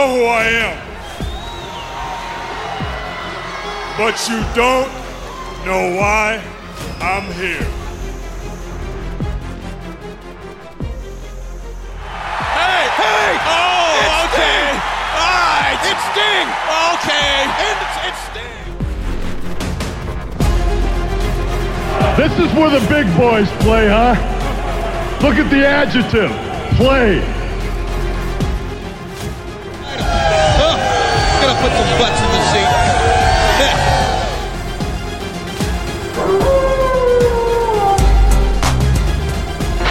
know who I am. But you don't know why I'm here. Hey! Hey! Oh, It's okay. Sting! All right. It's Sting! Okay. And it's, it's Sting! This is where the big boys play, huh? Look at the adjective. Play. Put some butts in the seat.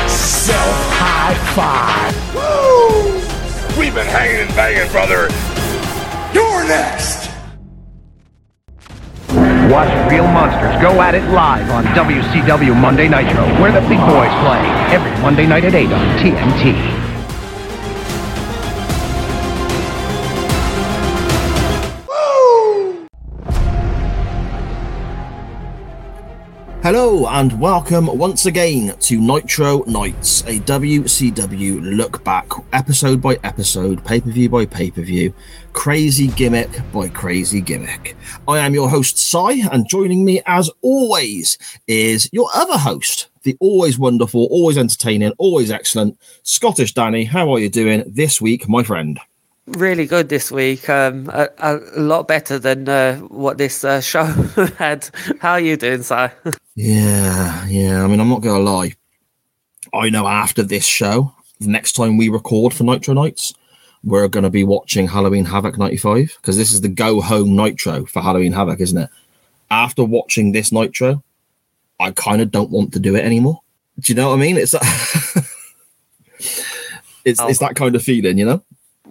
Self high five. We've been hanging and banging, brother. You're next. Watch Real Monsters go at it live on WCW Monday Nitro, where the big boys play every Monday night at 8 on TNT. Hello and welcome once again to Nitro Nights, a WCW look back, episode by episode, pay per view by pay per view, crazy gimmick by crazy gimmick. I am your host, Cy, and joining me as always is your other host, the always wonderful, always entertaining, always excellent Scottish Danny. How are you doing this week, my friend? Really good this week. Um, a, a lot better than uh, what this uh, show had. How are you doing, Si? Yeah, yeah. I mean, I'm not going to lie. I know after this show, the next time we record for Nitro Nights, we're going to be watching Halloween Havoc 95 because this is the go home Nitro for Halloween Havoc, isn't it? After watching this Nitro, I kind of don't want to do it anymore. Do you know what I mean? It's that it's, it's that kind of feeling, you know?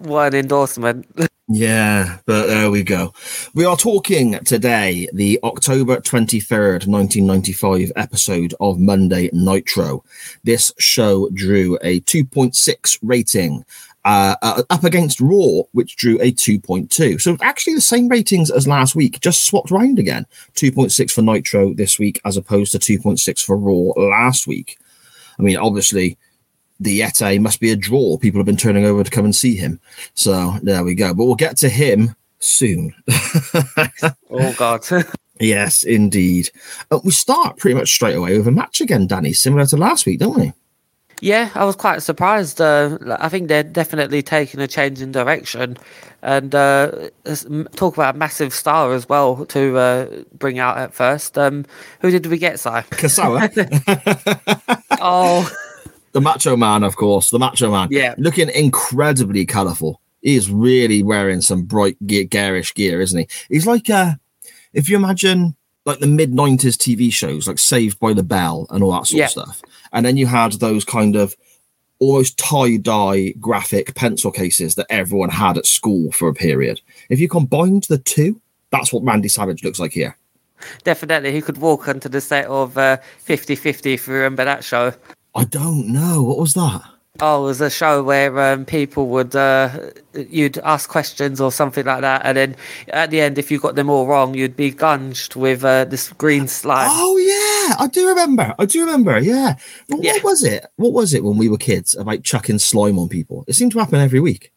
An endorsement. Yeah, but there we go. We are talking today, the October 23rd, 1995 episode of Monday Nitro. This show drew a 2.6 rating. Uh, uh, up against Raw, which drew a 2.2. So actually the same ratings as last week, just swapped around again. 2.6 for Nitro this week, as opposed to 2.6 for Raw last week. I mean, obviously, the Yeti must be a draw. People have been turning over to come and see him. So there we go. But we'll get to him soon. oh, God. yes, indeed. Uh, we start pretty much straight away with a match again, Danny, similar to last week, don't we? yeah, I was quite surprised. Uh, I think they're definitely taking a change in direction. And uh, talk about a massive star as well to uh, bring out at first. Um, who did we get, Si? Kasawa, Oh, the Macho Man, of course, the Macho Man. Yeah. Looking incredibly colourful. He is really wearing some bright, gear, garish gear, isn't he? He's like, uh, if you imagine like the mid 90s TV shows, like Saved by the Bell and all that sort Yeah. of stuff. And then you had those kind of almost tie dye graphic pencil cases that everyone had at school for a period. If you combined the two, that's what Randy Savage looks like here. definitely. He could walk onto the set of uh, 50-50 if you remember that show. I don't know. What was that? Oh, it was a show where um, people would uh, you'd ask questions or something like that, and then at the end, if you got them all wrong, you'd be gunged with uh, this green slime. Oh yeah, I do remember. I do remember. Yeah. But Yeah. What was it? What was it when we were kids about chucking slime on people? It seemed to happen every week.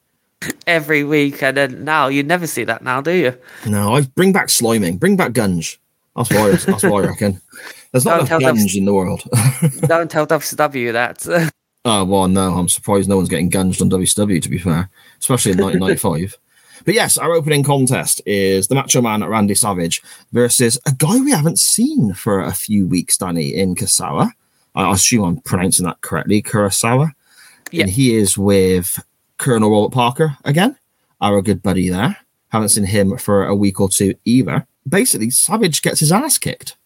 every week, and then now you never see that now, do you? No, I bring back sliming. Bring back gunge. That's I, that's what I reckon. There's not Don't enough them- in the world. Don't tell WCW that. oh well, no. I'm surprised no one's getting gunged on WCW. To be fair, especially in 1995. But yes, our opening contest is the Macho Man Randy Savage versus a guy we haven't seen for a few weeks, Danny, in Kasawa. I assume I'm pronouncing that correctly, Kurosawa. Yeah. And he is with Colonel Robert Parker again, our good buddy there. Haven't seen him for a week or two either. Basically, Savage gets his ass kicked.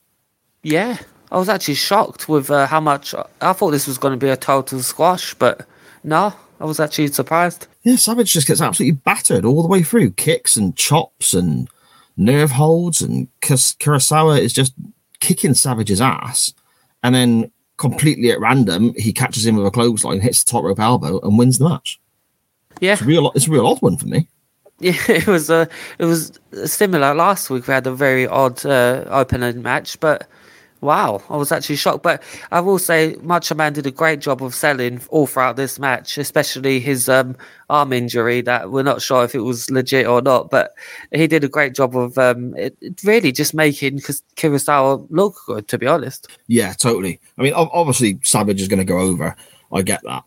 Yeah, I was actually shocked with uh, how much. I thought this was going to be a total squash, but no, I was actually surprised. Yeah, Savage just gets absolutely battered all the way through. Kicks and chops and nerve holds, and Kurosawa is just kicking Savage's ass. And then, completely at random, he catches him with a clothesline, hits the top rope elbow, and wins the match. Yeah, It's a real, it's a real odd one for me. Yeah, it was uh, it was similar last week. We had a very odd uh, opening match, but Wow, I was actually shocked. But I will say, Macho Man did a great job of selling all throughout this match, especially his um, arm injury that we're not sure if it was legit or not. But he did a great job of um, it, really just making Kurosawa look good, to be honest. Yeah, totally. I mean, obviously, Savage is going to go over. I get that.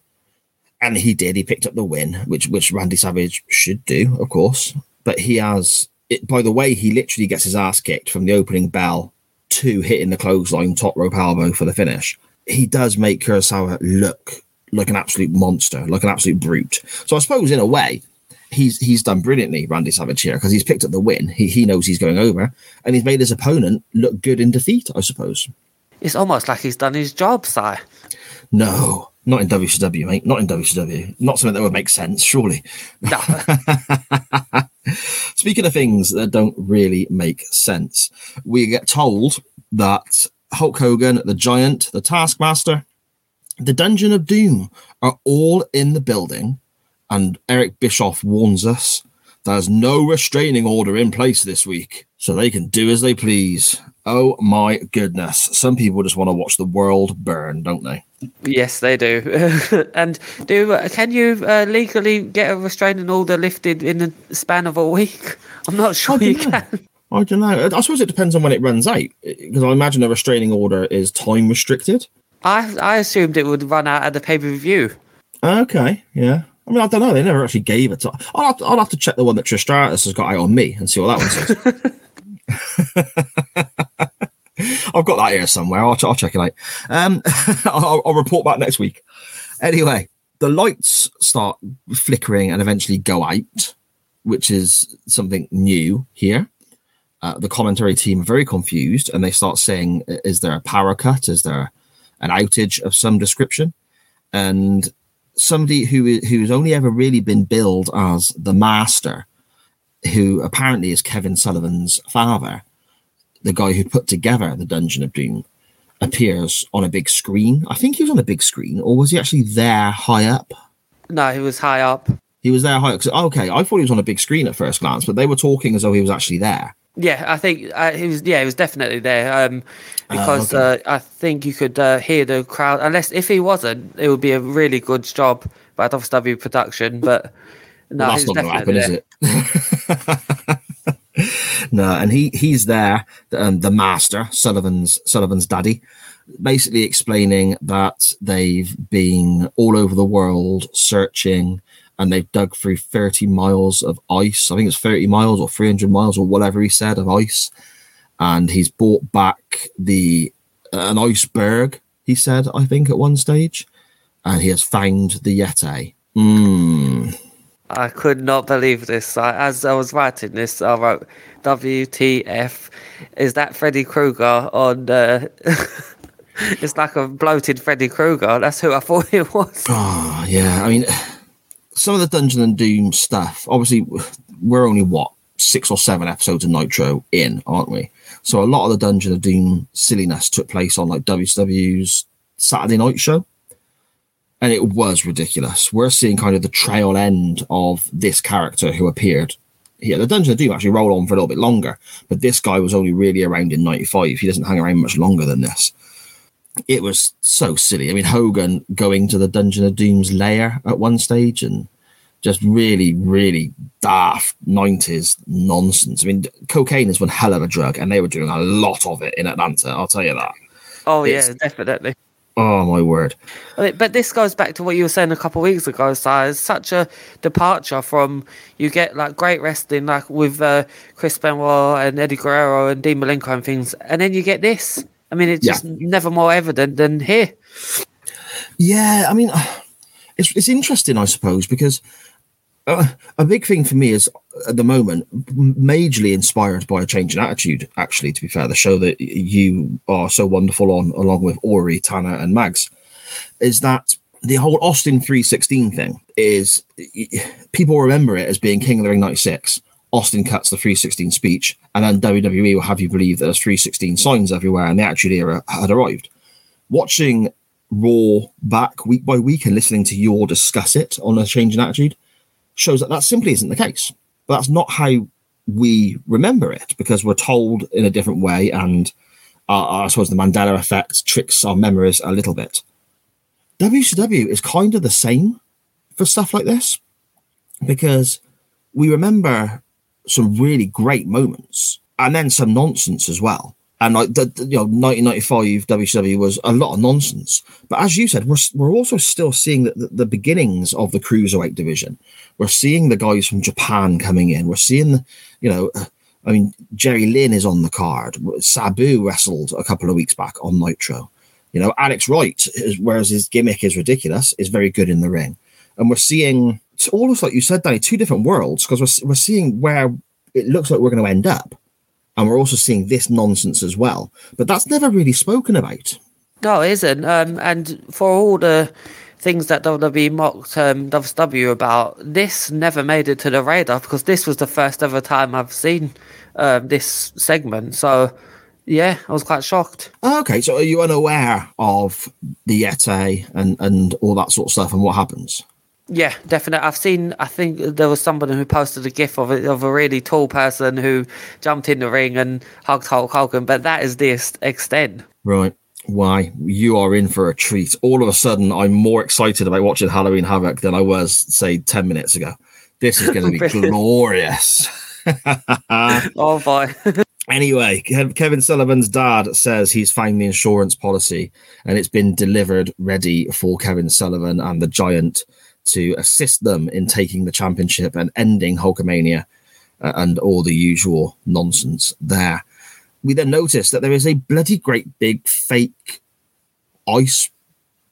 And he did. He picked up the win, which which Randy Savage should do, of course. But he has, it, by the way, he literally gets his ass kicked from the opening bell to hitting the clothesline top rope elbow for the finish. He does make Kurosawa look like an absolute monster, like an absolute brute. So I suppose in a way, he's he's done brilliantly, Randy Savage here, because he's picked up the win. He he knows he's going over, and he's made his opponent look good in defeat. I suppose. It's almost like he's done his job, Si. No, not in WCW, mate. Not in WCW. Not something that would make sense, surely. No. Speaking of things that don't really make sense, we get told that Hulk Hogan, the Giant, the Taskmaster, the Dungeon of Doom are all in the building, and Eric Bischoff warns us there's no restraining order in place this week, so they can do as they please. Oh my goodness. Some people just want to watch the world burn, don't they? Yes, they do. and do uh, can you uh, legally get a restraining order lifted in the span of a week? I'm not sure you know. can. I don't know. I suppose it depends on when it runs out, because I imagine a restraining order is time restricted. I I assumed it would run out at the pay per view. Okay, yeah. I mean, I don't know. They never actually gave it. To, I'll, have to, I'll have to check the one that Trish Stratus has got out on me and see what that one says. I've got that here somewhere. I'll, I'll check it out. Um, I'll, I'll report back next week. Anyway, the lights start flickering and eventually go out, which is something new here. Uh, the commentary team are very confused and they start saying, Is there a power cut? Is there an outage of some description? And somebody who who's only ever really been billed as the master, who apparently is Kevin Sullivan's father, the guy who put together the Dungeon of Doom, appears on a big screen. I think he was on a big screen, or was he actually there high up? No, he was high up. He was there high up. Okay, I thought he was on a big screen at first glance, but they were talking as though he was actually there. Yeah, I think uh, he was. Yeah, he was definitely there. Um, because okay. uh, I think you could uh, hear the crowd. Unless if he wasn't, it would be a really good job by W production. But no, Well, that's not going to happen, there. is it? no, and he he's there, um, the master, Sullivan's Sullivan's daddy, basically explaining that they've been all over the world searching, and they've dug through thirty miles of ice. I think it's thirty miles or three hundred miles or whatever he said of ice, and he's brought back the an iceberg. He said, I think at one stage, and he has found the Yeti. Mm. I could not believe this. I, as I was writing this, I wrote, "WTF? Is that Freddy Krueger on?" Uh, it's like a bloated Freddy Krueger. That's who I thought it was. Oh, yeah. I mean, some of the Dungeon and Doom stuff, obviously, we're only what, six or seven episodes of Nitro in, aren't we? So a lot of the Dungeon of Doom silliness took place on like WCW's Saturday night show. And it was ridiculous. We're seeing kind of the trail end of this character who appeared here. The Dungeon of Doom actually roll on for a little bit longer, but this guy was only really around in 95. He doesn't hang around much longer than this it was so silly. I mean, Hogan going to the Dungeon of Doom's lair at one stage and just really, really daft 90s nonsense. I mean, cocaine is one hell of a drug, and they were doing a lot of it in Atlanta, I'll tell you that. Oh yeah, definitely. Oh, my word. But this goes back to what you were saying a couple of weeks ago, Si. It's such a departure from you get like great wrestling, like with uh, Chris Benoit and Eddie Guerrero and Dean Malenko and things, and then you get this. I mean, it's Yeah. just never more evident than here. Yeah, I mean, it's it's interesting, I suppose, because uh, a big thing for me is at the moment majorly inspired by a change in attitude. Actually, to be fair, the show that you are so wonderful on, along with Ori, Tanner, and Mags, is that the whole Austin three sixteen thing is people remember it as being King of the Ring ninety six. Austin cuts the 316 speech, and then WWE will have you believe that there's 316 signs everywhere, and the Attitude Era had arrived watching Raw back week by week and listening to you all discuss it on a change in attitude shows that that simply isn't the case. But that's not how we remember it because we're told in a different way and uh, I suppose the Mandela effect tricks our memories a little bit. WCW is kind of the same for stuff like this because we remember some really great moments and then some nonsense as well. And like the, the, you know, 1995 WCW was a lot of nonsense. But as you said, we're we're also still seeing the, the, the beginnings of the cruiserweight division. We're seeing the guys from Japan coming in. We're seeing, you know, uh, I mean, Jerry Lynn is on the card. Sabu wrestled a couple of weeks back on Nitro. You know, Alex Wright, is, whereas his gimmick is ridiculous, is very good in the ring. And we're seeing, it's almost like you said, Danny, two different worlds because we're, we're seeing where it looks like we're going to end up. And we're also seeing this nonsense as well. But that's never really spoken about. No, it isn't. Um, and for all the things that WWE mocked um, WCW about, this never made it to the radar because this was the first ever time I've seen um, this segment. So, yeah, I was quite shocked. Okay, so are you unaware of the Yeti and, and all that sort of stuff and what happens? Yeah, definitely. I've seen. I think there was somebody who posted a gif of a, of a really tall person who jumped in the ring and hugged Hulk Hogan, but that is the extent. Right. Why you are in for a treat. All of a sudden, I'm more excited about watching Halloween Havoc than I was, say, ten minutes ago. This is going to be glorious. oh boy. Anyway, Kevin Sullivan's dad says he's found the insurance policy and it's been delivered ready for Kevin Sullivan and the Giant to assist them in taking the championship and ending Hulkamania uh, and all the usual nonsense there. We then notice that there is a bloody great big fake ice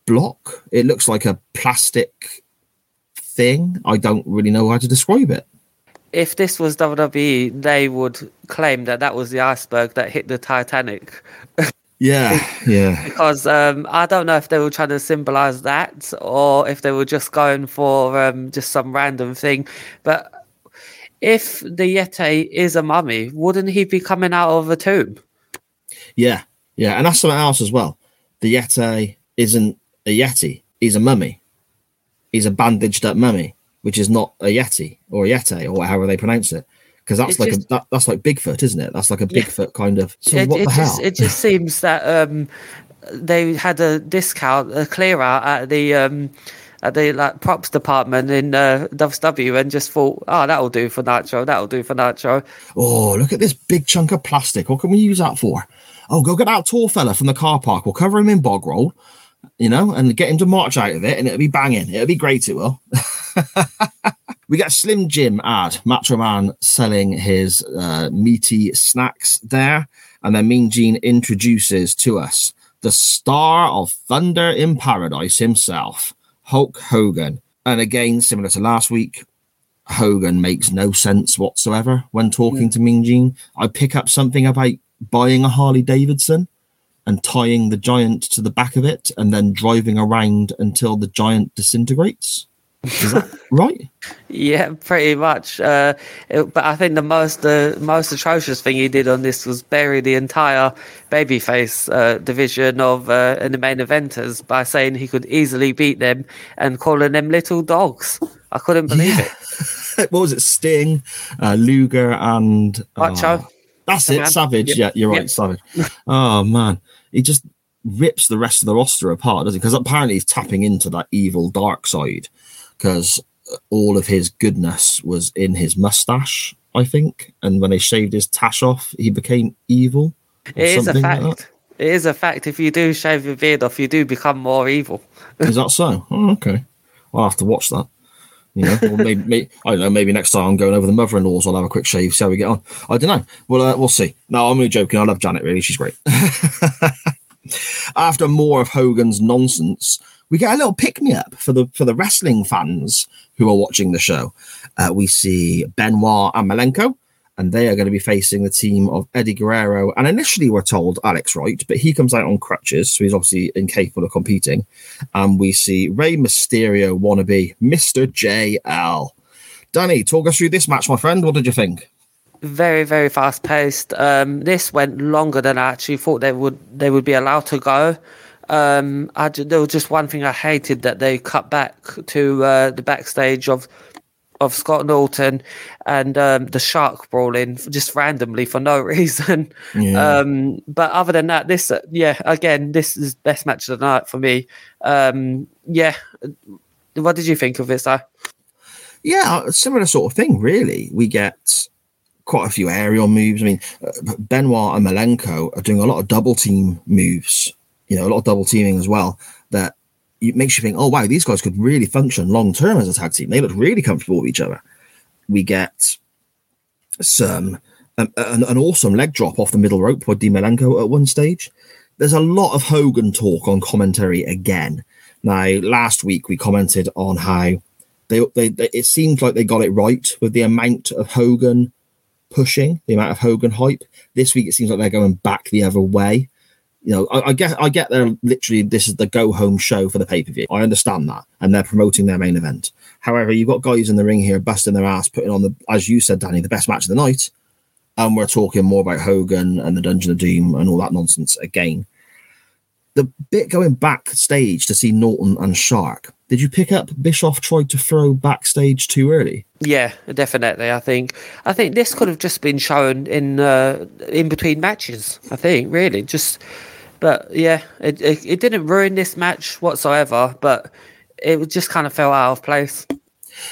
block. It looks like a plastic thing. I don't really know how to describe it if this was WWE, they would claim that that was the iceberg that hit the Titanic. yeah, yeah. because um, I don't know if they were trying to symbolize that or if they were just going for um, just some random thing. But if the Yeti is a mummy, wouldn't he be coming out of a tomb? Yeah, yeah. And that's something else as well. The Yeti isn't a Yeti, he's a mummy. He's a bandaged up mummy which is not a yeti or a yeti or however they pronounce it because that's it like just, a, that, that's like Bigfoot, isn't it? That's like a Bigfoot yeah. kind of. So it, what it the just, hell? It just seems that um, they had a discount, a clear out at the um, at the like props department in uh, WCW and just thought, oh, that'll do for Nitro. That'll do for Nitro. Oh, look at this big chunk of plastic. What can we use that for? Oh, go get that tall fella from the car park. We'll cover him in bog roll, you know, and get him to march out of it, and it'll be banging. It'll be great. It will. We get Slim Jim ad, Macho Man selling his uh, meaty snacks there. And then Mean Gene introduces to us the star of Thunder in Paradise himself, Hulk Hogan. And again, similar to last week, Hogan makes no sense whatsoever when talking yeah. to Mean Gene. I pick up something about buying a Harley Davidson and tying the giant to the back of it and then driving around until the giant disintegrates. Right? Yeah, pretty much. Uh, it, but I think the most the most atrocious thing he did on this was bury the entire babyface uh, division of uh, in the main eventers by saying he could easily beat them and calling them little dogs. I couldn't believe yeah. it. what was it? Sting, uh, Luger, and Macho. Oh, that's it. Man. Savage. Yep. Yeah, you're right. Yep. Savage. oh man, he just rips the rest of the roster apart, doesn't he? Because apparently he's tapping into that evil dark side because all of his goodness was in his mustache, I think. And when they shaved his tash off, he became evil. It is a fact. Like it is a fact. If you do shave your beard off, you do become more evil. is that so? Oh, okay. I'll have to watch that. You know, or maybe, maybe, I don't know. Maybe next time I'm going over the mother-in-laws, I'll have a quick shave, see how we get on. I don't know. Well, uh, we'll see. No, I'm only joking. I love Janet. Really, she's great. After more of Hogan's nonsense, we get a little pick me up for the for the wrestling fans who are watching the show. Uh, we see Benoit and Malenko, and they are going to be facing the team of Eddie Guerrero. And initially, we're told Alex Wright, but he comes out on crutches, so he's obviously incapable of competing. And we see Rey Mysterio wannabe Mr. JL. Danny, talk us through this match, my friend. What did you think? Very, very fast paced. Um, this went longer than I actually thought they would. They would be allowed to go. Um, I, there was just one thing I hated that they cut back to uh, the backstage of of Scott Norton and um, the Shark brawling just randomly for no reason. Yeah. Um, but other than that, this uh, yeah, again, this is best match of the night for me. Um, yeah, what did you think of it, Si? Yeah, similar sort of thing, really. We get quite a few aerial moves. I mean, uh, Benoit and Malenko are doing a lot of double team moves, you know, a lot of double teaming as well. That it makes you think, oh, wow, these guys could really function long term as a tag team. They look really comfortable with each other. We get some um, an, an awesome leg drop off the middle rope by Dean Malenko at one stage. There's a lot of Hogan talk on commentary again. Now, last week we commented on how they, they, they it seems like they got it right with the amount of Hogan pushing, the amount of Hogan hype. This week it seems like they're going back the other way. You know, I, I get I get they're literally this is the go home show for the pay per view. I understand that, and they're promoting their main event. However, you've got guys in the ring here busting their ass, putting on the as you said, Danny, the best match of the night, and we're talking more about Hogan and the Dungeon of Doom and all that nonsense again. The bit going backstage to see Norton and Shark. Did you pick up Bischoff tried to throw backstage too early? Yeah, definitely. I think I think this could have just been shown in uh, in between matches. I think really just, but yeah, it, it it didn't ruin this match whatsoever. But it just kind of fell out of place.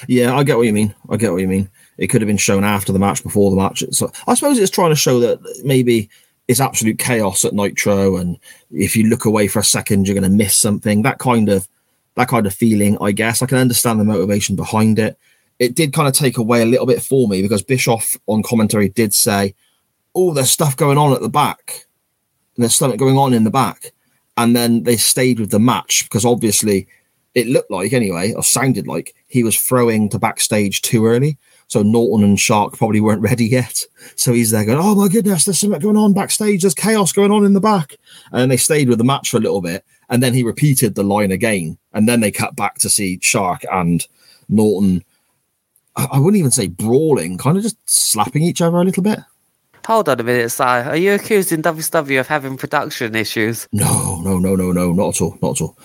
Yeah, I get what you mean. I get what you mean. It could have been shown after the match, before the match. So I suppose it's trying to show that maybe it's absolute chaos at Nitro, and if you look away for a second, you're going to miss something. That kind of that kind of feeling, I guess. I can understand the motivation behind it. It did kind of take away a little bit for me because Bischoff on commentary did say, "Oh, there's stuff going on at the back. There's something going on in the back," and then they stayed with the match because obviously it looked like anyway, or sounded like he was throwing to backstage too early. So Norton and Shark probably weren't ready yet. So he's there going, Oh my goodness, there's something going on backstage. There's chaos going on in the back. And they stayed with the match for a little bit. And then he repeated the line again. And then they cut back to see Shark and Norton. I, I wouldn't even say brawling, kind of just slapping each other a little bit. Hold on a minute, Si. Are you accusing WCW of having production issues? No, no, no, no, no, not at all, not at all,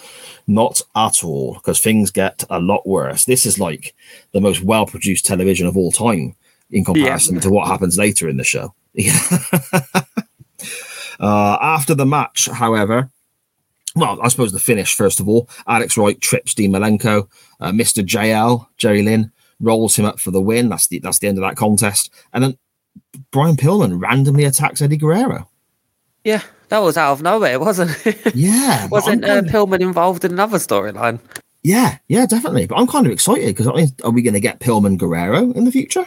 not at all. Because things get a lot worse. This is like the most well-produced television of all time in comparison to what happens later in the show. Yeah. uh, after the match, however, well, I suppose the finish first of all. Alex Wright trips Dean Malenko. Uh, Mr. JL Jerry Lynn rolls him up for the win. That's the that's the end of that contest. And then Brian Pillman randomly attacks Eddie Guerrero. Yeah, that was out of nowhere, wasn't it? Yeah, wasn't uh, Pillman involved in another storyline? Yeah, yeah, definitely. But I'm kind of excited because are we going to get Pillman Guerrero in the future?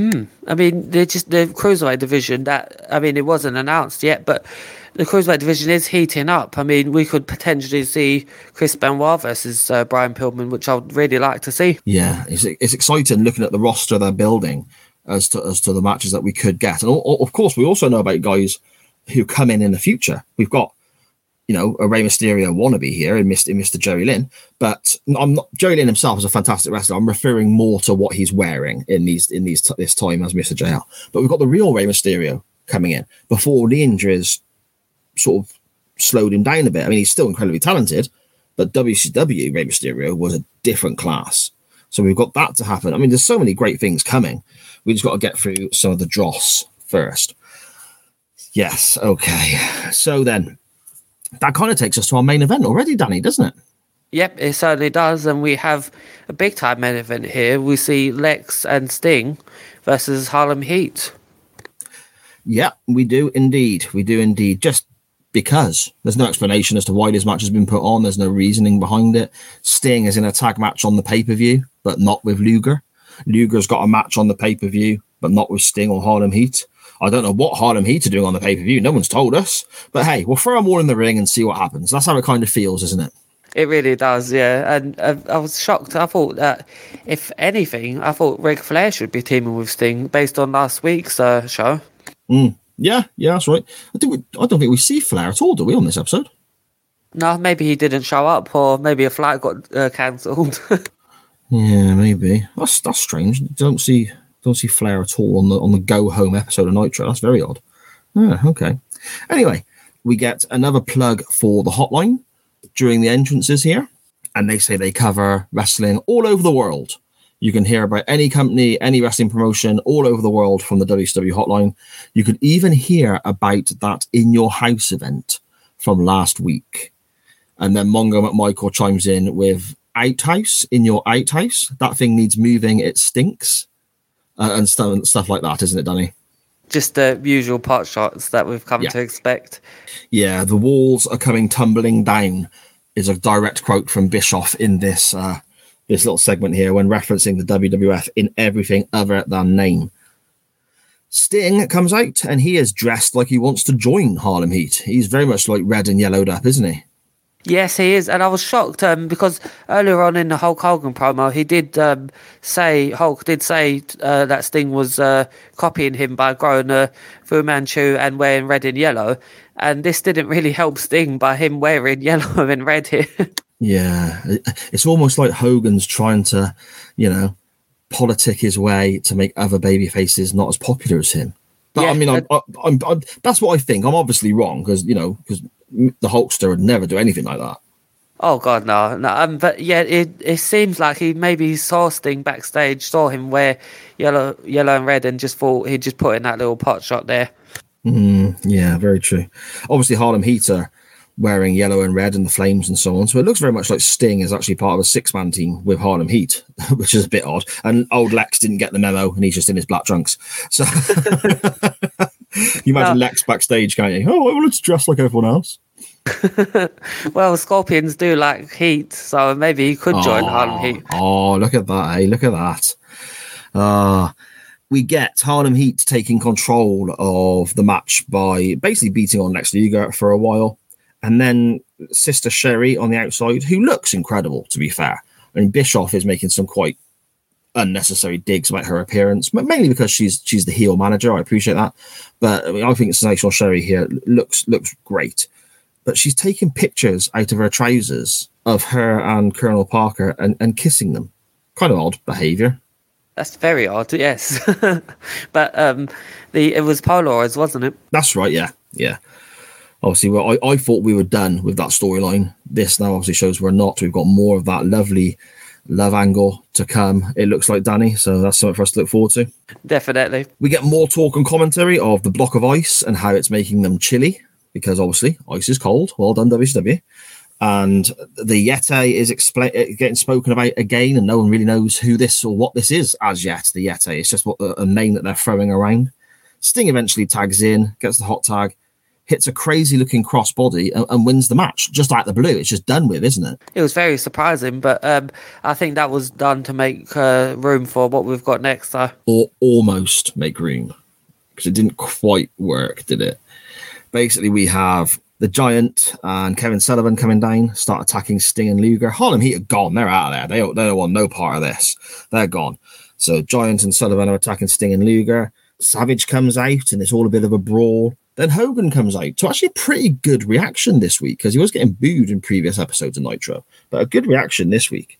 I mean, they're just the cruiserweight division. That I mean, it wasn't announced yet, but the cruiserweight division is heating up. I mean, we could potentially see Chris Benoit versus uh, Brian Pillman, which I'd really like to see. Yeah, it's it's exciting looking at the roster they're building as to as to the matches that we could get, and al- of course we also know about guys who come in in the future. We've got you know a Rey Mysterio wannabe here in Mr. Mr. Jerry Lynn, but I'm not Jerry Lynn himself is a fantastic wrestler. I'm referring more to what he's wearing in these in these this time as Mr. JL. But we've got the real Rey Mysterio coming in before the injuries sort of slowed him down a bit. I mean, he's still incredibly talented, but WCW Rey Mysterio was a different class. So we've got that to happen. I mean, there's so many great things coming. We just got to get through some of the dross first. Yes, okay. So then that kind of takes us to our main event already, Danny, doesn't it? Yep, it certainly does, and we have a big time main event here. We see Lex and Sting versus Harlem Heat. Yep, we do indeed. We do indeed. Just because there's no explanation as to why this match has been put on, there's no reasoning behind it. Sting is in a tag match on the pay per view, but not with Luger. Luger's got a match on the pay per view, but not with Sting or Harlem Heat. I don't know what Harlem Heat are doing on the pay per view. No one's told us. But hey, we'll throw them all in the ring and see what happens. That's how it kind of feels, isn't it? It really does, yeah. And uh, I was shocked. I thought that, if anything, I thought Ric Flair should be teaming with Sting based on last week's uh, show. Yeah, yeah, that's right. I think we, I don't think we see Flair at all, do we, on this episode? No, maybe he didn't show up, or maybe a flight got uh, cancelled. Yeah, maybe. That's that's strange. Don't see don't see Flair at all on the on the go home episode of Nitro. That's very odd. Yeah, okay. Anyway, we get another plug for the hotline during the entrances here, and they say they cover wrestling all over the world. You can hear about any company, any wrestling promotion all over the world from the WCW hotline. You could even hear about that in your house event from last week. And then Mongo McMichael chimes in with outhouse in your outhouse. That thing needs moving. It stinks. Uh, and stuff, stuff like that, isn't it, Danny? Just the usual pot shots that we've come Yeah. to expect. Yeah, the walls are coming tumbling down is a direct quote from Bischoff in this uh, this little segment here when referencing the WWF in everything other than name. Sting comes out and he is dressed like he wants to join Harlem Heat. He's very much like red and yellowed up, isn't he? Yes, he is, and I was shocked um, because earlier on in the Hulk Hogan promo, he did um, say Hulk did say uh, that Sting was uh, copying him by growing a Fu Manchu and wearing red and yellow, and this didn't really help Sting by him wearing yellow and red here. Yeah, it's almost like Hogan's trying to, you know, politic his way to make other baby faces not as popular as him. But I Yeah, mean, I'm, I'm, I'm, that's what I think. I'm obviously wrong because you know because the Hulkster would never do anything like that. oh God, no, no. Um, but yeah, it it seems like he maybe saw Sting backstage, saw him wear yellow, yellow and red, and just thought he'd just put in that little pot shot there. Yeah, very true. Obviously, Harlem Heat are wearing yellow and red and the flames and so on. So it looks very much like Sting is actually part of a six man team with Harlem Heat, which is a bit odd. And old Lex didn't get the memo and he's just in his black trunks. So you imagine No. Lex backstage going, Oh, I wanted to dress like everyone else. Well, Scorpions do like heat, so maybe he could join Harlem Heat. Oh, look at that. Hey, look at that. Uh, we get Harlem Heat taking control of the match by basically beating on Lex Luger for a while. And then Sister Sherri on the outside, who looks incredible, to be fair. I mean, Bischoff is making some quite unnecessary digs about her appearance, but mainly because she's she's the heel manager. I appreciate that, but I mean, I think Sensational Sherri here looks looks great. But she's taking pictures out of her trousers of her and Colonel Parker and, and kissing them. Kind of odd behavior. That's very odd, yes. but um, the it was Polaroids, wasn't it? That's right. Yeah, yeah. Obviously, well, I, I thought we were done with that storyline. This now obviously shows we're not. We've got more of that lovely love angle to come. It looks like Danny, so that's something for us to look forward to. Definitely. We get more talk and commentary of the block of ice and how it's making them chilly because obviously ice is cold. Well done, WCW. And the Yeti is expla- uh, getting spoken about again, and no one really knows who this or what this is as yet. The Yeti, it's just what a name that they're throwing around. Sting eventually tags in, gets the hot tag, hits a crazy looking crossbody, and, and wins the match just out the blue. It's just done with, isn't it? It was very surprising, but um, I think that was done to make uh, room for what we've got next. So or almost make room because it didn't quite work, did it? Basically, we have the Giant and Kevin Sullivan coming down, start attacking Sting and Luger. Harlem Heat are gone; they're out of there. They don't, they don't want no part of this. They're gone. So Giant and Sullivan are attacking Sting and Luger. Savage comes out, and it's all a bit of a brawl. Then Hogan comes out to actually a pretty good reaction this week because he was getting booed in previous episodes of Nitro, but a good reaction this week.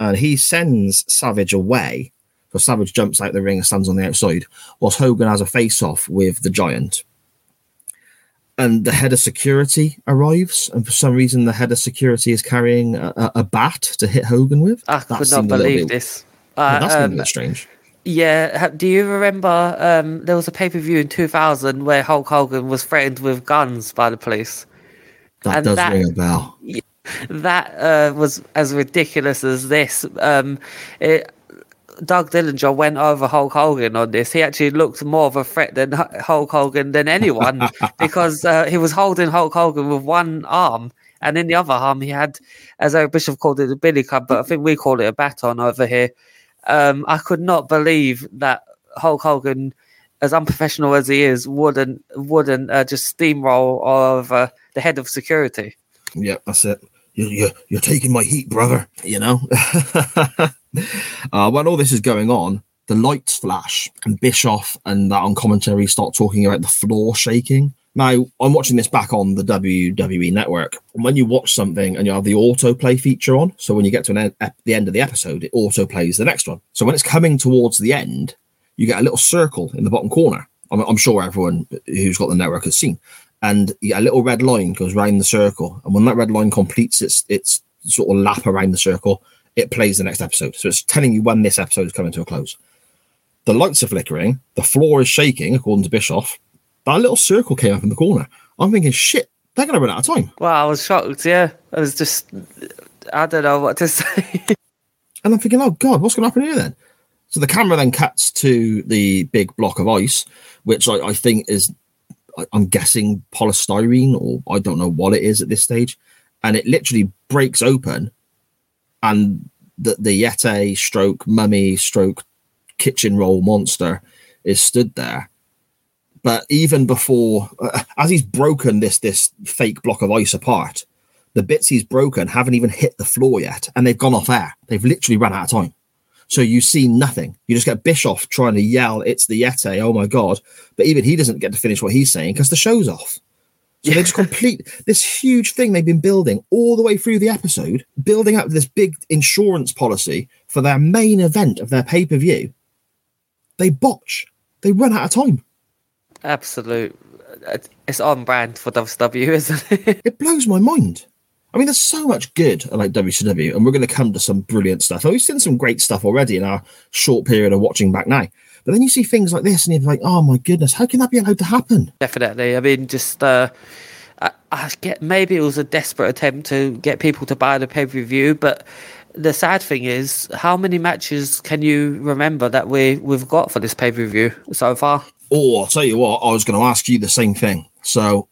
And he sends Savage away So Savage jumps out the ring and stands on the outside, whilst Hogan has a face off with the Giant. And the head of security arrives, and for some reason, the head of security is carrying a, a, a bat to hit Hogan with. I That could not a believe bit- this. Yeah, Uh, that's a um, bit strange. Yeah, do you remember um, there was a pay per view in 2000 where Hulk Hogan was threatened with guns by the police? That and does that- ring a bell. That uh, was as ridiculous as this. Um, it, Doug Dillinger went over Hulk Hogan on this. He actually looked more of a threat than Hulk Hogan than anyone because uh, he was holding Hulk Hogan with one arm, and in the other arm he had, as Eric Bischoff called it, a billy club, but I think we call it a baton over here. Um, I could not believe that Hulk Hogan, as unprofessional as he is, wouldn't wouldn't uh, just steamroll over the head of security. Yeah, that's it. You're, you're, you're taking my heat, brother. You know? uh, when all this is going on, the lights flash, and Bischoff and that on commentary start talking about the floor shaking. Now, I'm watching this back on the WWE network. And when you watch something and you have the autoplay feature on, so when you get to an the end of the episode, it auto plays the next one. So when it's coming towards the end, you get a little circle in the bottom corner. I'm, I'm sure everyone who's got the network has seen. And a little red line goes round the circle. And when that red line completes its its sort of lap around the circle, it plays the next episode. So it's telling you when this episode is coming to a close. The lights are flickering, the floor is shaking, according to Bischoff. That little circle came up in the corner. I'm thinking, shit, they're going to run out of time. Well, I was shocked. Yeah, I was just, I don't know what to say. And I'm thinking, oh God, what's going to happen here then? So the camera then cuts to the big block of ice, which I, I think is, I- I'm guessing polystyrene, or I don't know what it is at this stage. And it literally breaks open, and the, the Yeti stroke mummy stroke kitchen roll monster is stood there. But even before, uh, as he's broken this this fake block of ice apart, the bits he's broken haven't even hit the floor yet, and they've gone off air. They've literally run out of time. So you see nothing. You just get Bischoff trying to yell, "It's the Yeti!" Oh my god! But even he doesn't get to finish what he's saying because the show's off. So they just complete this huge thing they've been building all the way through the episode, building up this big insurance policy for their main event of their pay per view. They botch. They run out of time. Absolute, it's on brand for WCW, isn't it? it blows my mind. I mean, there's so much good about WCW, and we're going to come to some brilliant stuff. We've seen some great stuff already in our short period of watching back now. But then you see things like this, and you're like, oh my goodness, how can that be allowed to happen? Definitely. I mean, just uh, I, I get maybe it was a desperate attempt to get people to buy the pay per view, but the sad thing is, how many matches can you remember that we we've got for this pay per view so far? Oh, I'll tell you what, I was going to ask you the same thing. So,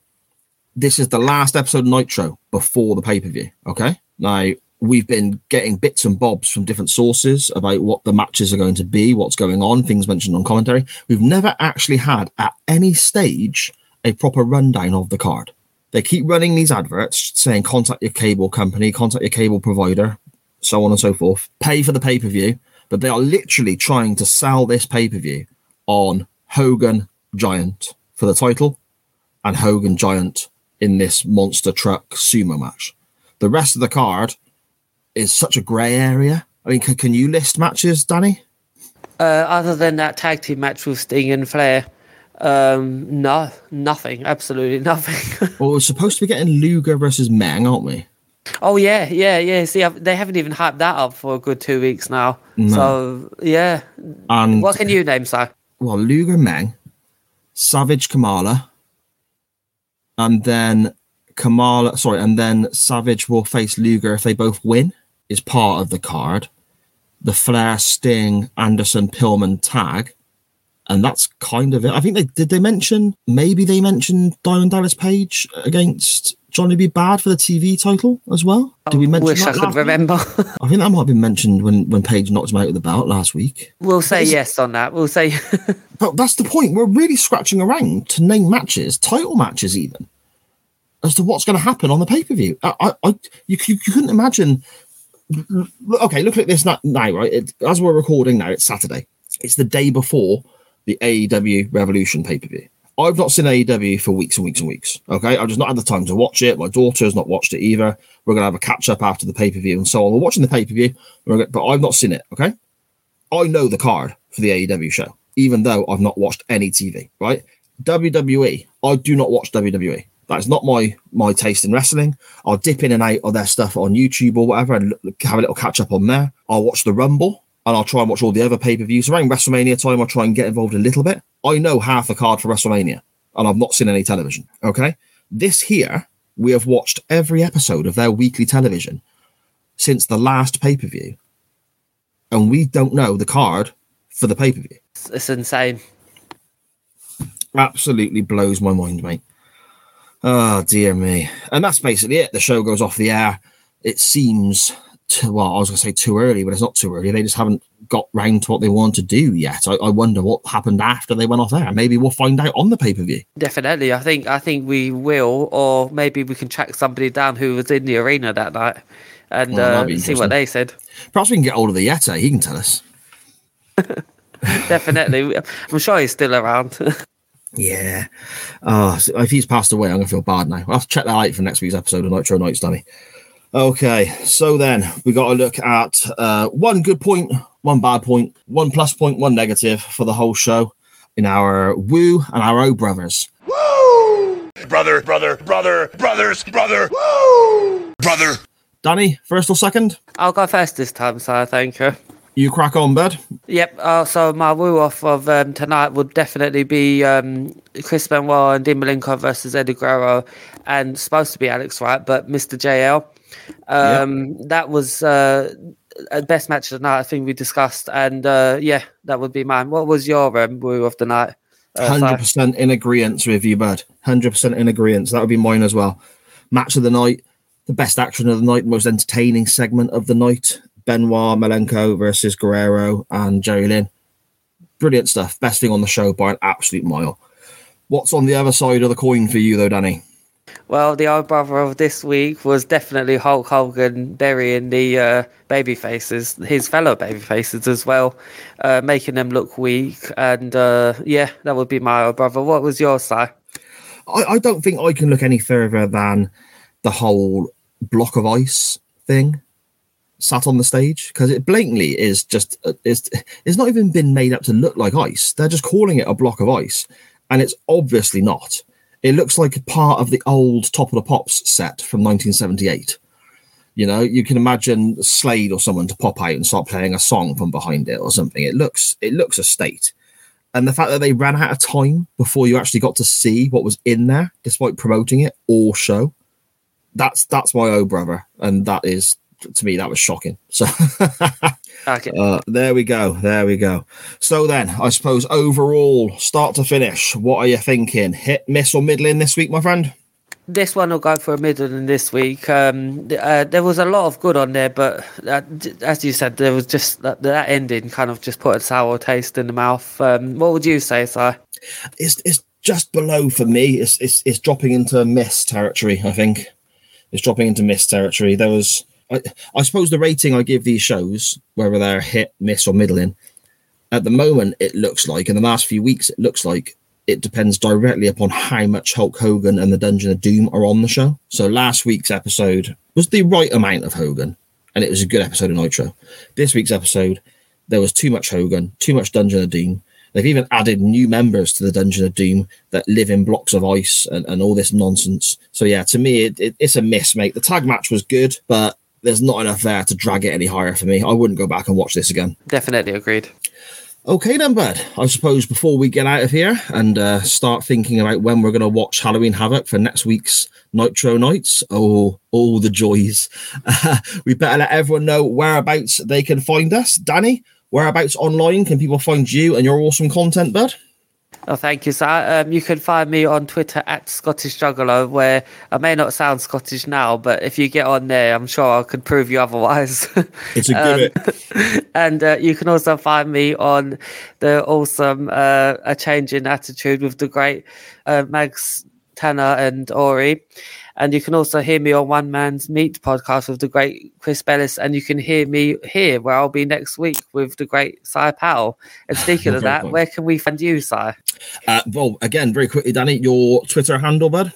this is the last episode of Nitro before the pay per view. Okay. Now, we've been getting bits and bobs from different sources about what the matches are going to be, what's going on, things mentioned on commentary. We've never actually had at any stage a proper rundown of the card. They keep running these adverts saying contact your cable company, contact your cable provider, so on and so forth, pay for the pay per view. But they are literally trying to sell this pay per view on Hogan Giant for the title and Hogan Giant in this monster truck sumo match. The rest of the card is such a grey area. I mean, can, can you list matches, Danny? Uh, other than that tag team match with Sting and Flair, um, no, nothing, absolutely nothing. Well, we're supposed to be getting Luger versus Meng, aren't we? oh yeah, yeah, yeah. See, I've, they haven't even hyped that up for a good two weeks now. So yeah, And what can you name, Si? Well, Luger Meng, Savage Kamala, and then Kamala, sorry, and then Savage will face Luger if they both win, is part of the card. The Flair, Sting, Anderson, Pillman tag. And that's kind of it. I think they did they mention maybe they mentioned Diamond Dallas Page against Johnny B. Bad for the TV title as well. Did we oh, mention Wish I could remember. I think that might have been mentioned when when Page knocked him out of the belt last week. we'll say yes on that. We'll say But that's the point. We're really scratching around to name matches, title matches, even as to what's going to happen on the pay per view. I, I, I you, you, you couldn't imagine. Okay, look at this now, now right? It, as we're recording now, it's Saturday. It's the day before the AEW Revolution pay per view. I've not seen AEW for weeks and weeks and weeks. Okay, I've just not had the time to watch it. My daughter has not watched it either. We're gonna have a catch up after the pay per view and so on. We're watching the pay per view, but I've not seen it. Okay, I know the card for the AEW show, even though I've not watched any TV. Right? WWE, I do not watch WWE. That's not my my taste in wrestling. I'll dip in and out of their stuff on YouTube or whatever and have a little catch up on there. I'll watch the Rumble and I'll try and watch all the other pay per views. Around WrestleMania time, I'll try and get involved a little bit. I know half the card for WrestleMania and I've not seen any television. Okay. This here, we have watched every episode of their weekly television since the last pay per view. And we don't know the card for the pay per view. it's, it's insane. absolutely blows my mind, mate. Oh dear me. And that's basically it. The show goes off the air. It seems to, well, I was gonna say too early, but it's not too early. They just haven't got round to what they want to do yet. I, I wonder what happened after they went off there. Maybe we'll find out on the pay per view. Definitely, I think I think we will, or maybe we can track somebody down who was in the arena that night and Well, uh, see what they said. Perhaps we can get hold of the Yeti. He can tell us. Definitely, I'm sure he's still around. Yeah. Oh, if he's passed away, I'm gonna feel bad now. I'll to check that out for next week's episode of Nitro Nights, Danny. Okay, so then we got to look at uh, one good point, one bad point, one plus point, one negative for the whole show in our Woo and our O brothers. Woo! Brother, brother, brother, brothers, brother. Woo! Brother. Danny, first or second? I'll go first this time, so thank you. You crack on, bud. Yep. Uh, so my woo off of um, tonight would definitely be um, Chris Benoit and Dean Malenko versus Eddie Guerrero, and supposed to be Alex Wright, but Mr. JL. Um, That was uh, a best match of the night. I think we discussed, and uh, yeah, that would be mine. What was your um, woo of the night? Uh, Hundred percent in agreement with you, bud. Hundred percent in agreement. That would be mine as well. Match of the night, the best action of the night, most entertaining segment of the night. Benoit Malenko versus Guerrero and Jerry Lynn. Brilliant stuff. Best thing on the show by an absolute mile. What's on the other side of the coin for you, though, Danny? Well, the old brother of this week was definitely Hulk Hogan burying the uh, baby faces, his fellow baby faces as well, uh, making them look weak. And uh, yeah, that would be my old brother. What was your side? I, I don't think I can look any further than the whole block of ice thing sat on the stage because it blatantly is just uh, it's it's not even been made up to look like ice. They're just calling it a block of ice, and it's obviously not. It looks like a part of the old Top of the Pops set from 1978. You know, you can imagine Slade or someone to pop out and start playing a song from behind it or something. It looks it looks a state. And the fact that they ran out of time before you actually got to see what was in there, despite promoting it all show, that's that's my oh brother, and that is to me that was shocking. So Okay. uh, there we go, there we go. So then, I suppose overall, start to finish, what are you thinking? Hit, miss, or middling this week, my friend? This one will go for a middling this week. Um, uh, there was a lot of good on there, but uh, as you said, there was just that, that ending kind of just put a sour taste in the mouth. Um, what would you say, Si? It's it's just below for me. It's it's it's dropping into miss territory. I think it's dropping into miss territory. There was, I, I suppose, the rating I give these shows, whether they're hit, miss, or middling, at the moment it looks like in the last few weeks it looks like it depends directly upon how much Hulk Hogan and the Dungeon of Doom are on the show. So last week's episode was the right amount of Hogan, and it was a good episode of Nitro. This week's episode, there was too much Hogan, too much Dungeon of Doom. They've even added new members to the Dungeon of Doom that live in blocks of ice and, and all this nonsense. So yeah, to me, it, it, it's a miss, mate. The tag match was good, but there's not enough there to drag it any higher for me. I wouldn't go back and watch this again. Definitely agreed. Okay, then, bud. I suppose before we get out of here and uh, start thinking about when we're going to watch Halloween Havoc for next week's Nitro Nights, oh, all the joys. we better let everyone know whereabouts they can find us. Danny, whereabouts online can people find you and your awesome content, bud? Oh, thank you, sir. Um, you can find me on Twitter at Scottish Juggalo, where I may not sound Scottish now, but if you get on there, I'm sure I could prove you otherwise. It's a good and uh, you can also find me on the awesome uh, A Change in Attitude with the great uh, Mags Tanner and Ori. And you can also hear me on One Man's Meat podcast with the great Chris Bellis. And you can hear me here where I'll be next week with the great Cy Powell. And speaking of that, cool. where can we find you, Cy? Uh, well, again, very quickly, Danny, your Twitter handle, bud.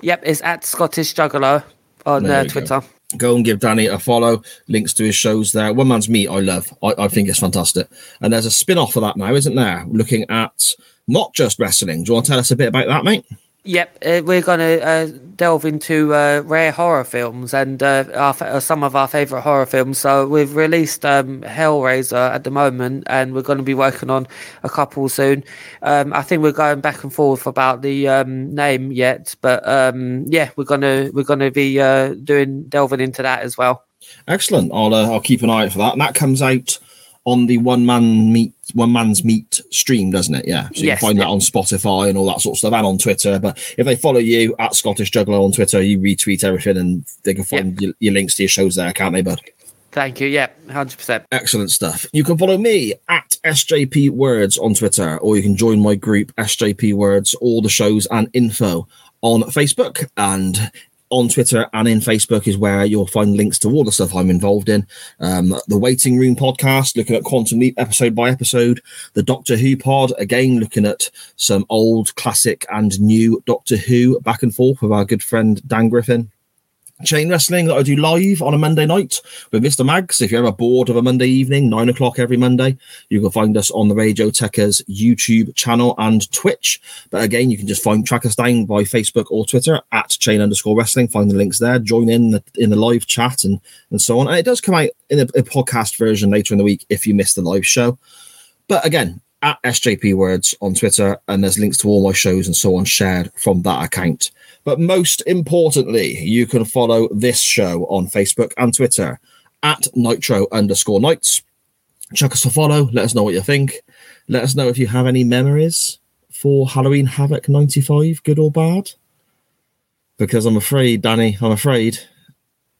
Yep, it's at Scottish Juggler on uh, we go. Twitter. Go and give Danny a follow. Links to his shows there. One Man's Meat, I love. I, I think it's fantastic. And there's a spin off of that now, isn't there? Looking at not just wrestling. Do you want to tell us a bit about that, mate? Yep, uh, we're going to uh, delve into uh, rare horror films and uh, our, uh, some of our favourite horror films. So we've released um, Hellraiser at the moment, and we're going to be working on a couple soon. Um, I think we're going back and forth about the um, name yet, but um, yeah, we're gonna we're gonna be uh, doing delving into that as well. Excellent. I'll I'll keep an eye out for that. And that comes out on the one man meat one man's meat stream, doesn't it? Yeah. So you Yes, can find yeah. that on Spotify and all that sort of stuff and on Twitter. But if they follow you at Scottish Juggler on Twitter, you retweet everything and they can find your, your links to your shows there, can't they, bud? Thank you. Yeah, hundred percent. Excellent stuff. You can follow me at SJP Words on Twitter, or you can join my group SJP Words, all the shows and info on Facebook and on Twitter and in Facebook is where you'll find links to all the stuff I'm involved in. Um, the Waiting Room podcast, looking at Quantum Leap episode by episode. The Doctor Who pod, again, looking at some old, classic, and new Doctor Who back and forth with our good friend Dan Griffin Chain Wrestling that I do live on a Monday night with Mr. Mags. If you're ever bored of a Monday evening, nine o'clock every Monday, you can find us on the Radio Techers YouTube channel and Twitch. But again, you can just find track us down by Facebook or Twitter at chain underscore wrestling. Find the links there, join in the, in the live chat and, and so on. And it does come out in a, a podcast version later in the week if you missed the live show. But again, at SJP Words on Twitter, and there's links to all my shows and so on shared from that account. But most importantly, you can follow this show on Facebook and Twitter at Nitro underscore Nights. Chuck us a follow. Let us know what you think. Let us know if you have any memories for Halloween Havoc 95, good or bad. Because I'm afraid, Danny, I'm afraid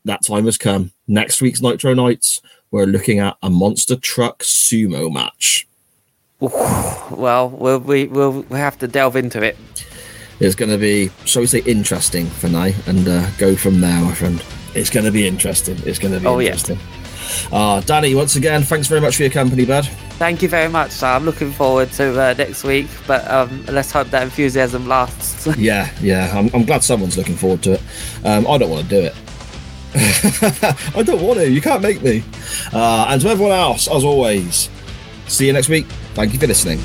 that time has come. Next week's Nitro Nights, we're looking at a monster truck sumo match. Well, we'll we will we have to delve into it. It's going to be, shall we say, interesting for now, and uh, go from there, my friend. It's going to be interesting. It's going to be Oh, yeah. interesting. Uh, Danny, once again, thanks very much for your company, bud. Thank you very much. I'm looking forward to uh, next week, but um, let's hope that enthusiasm lasts. Yeah, yeah, I'm, I'm glad someone's looking forward to it. Um, I don't want to do it. I don't want to. You can't make me. Uh, and to everyone else, as always, see you next week. Thank you for listening.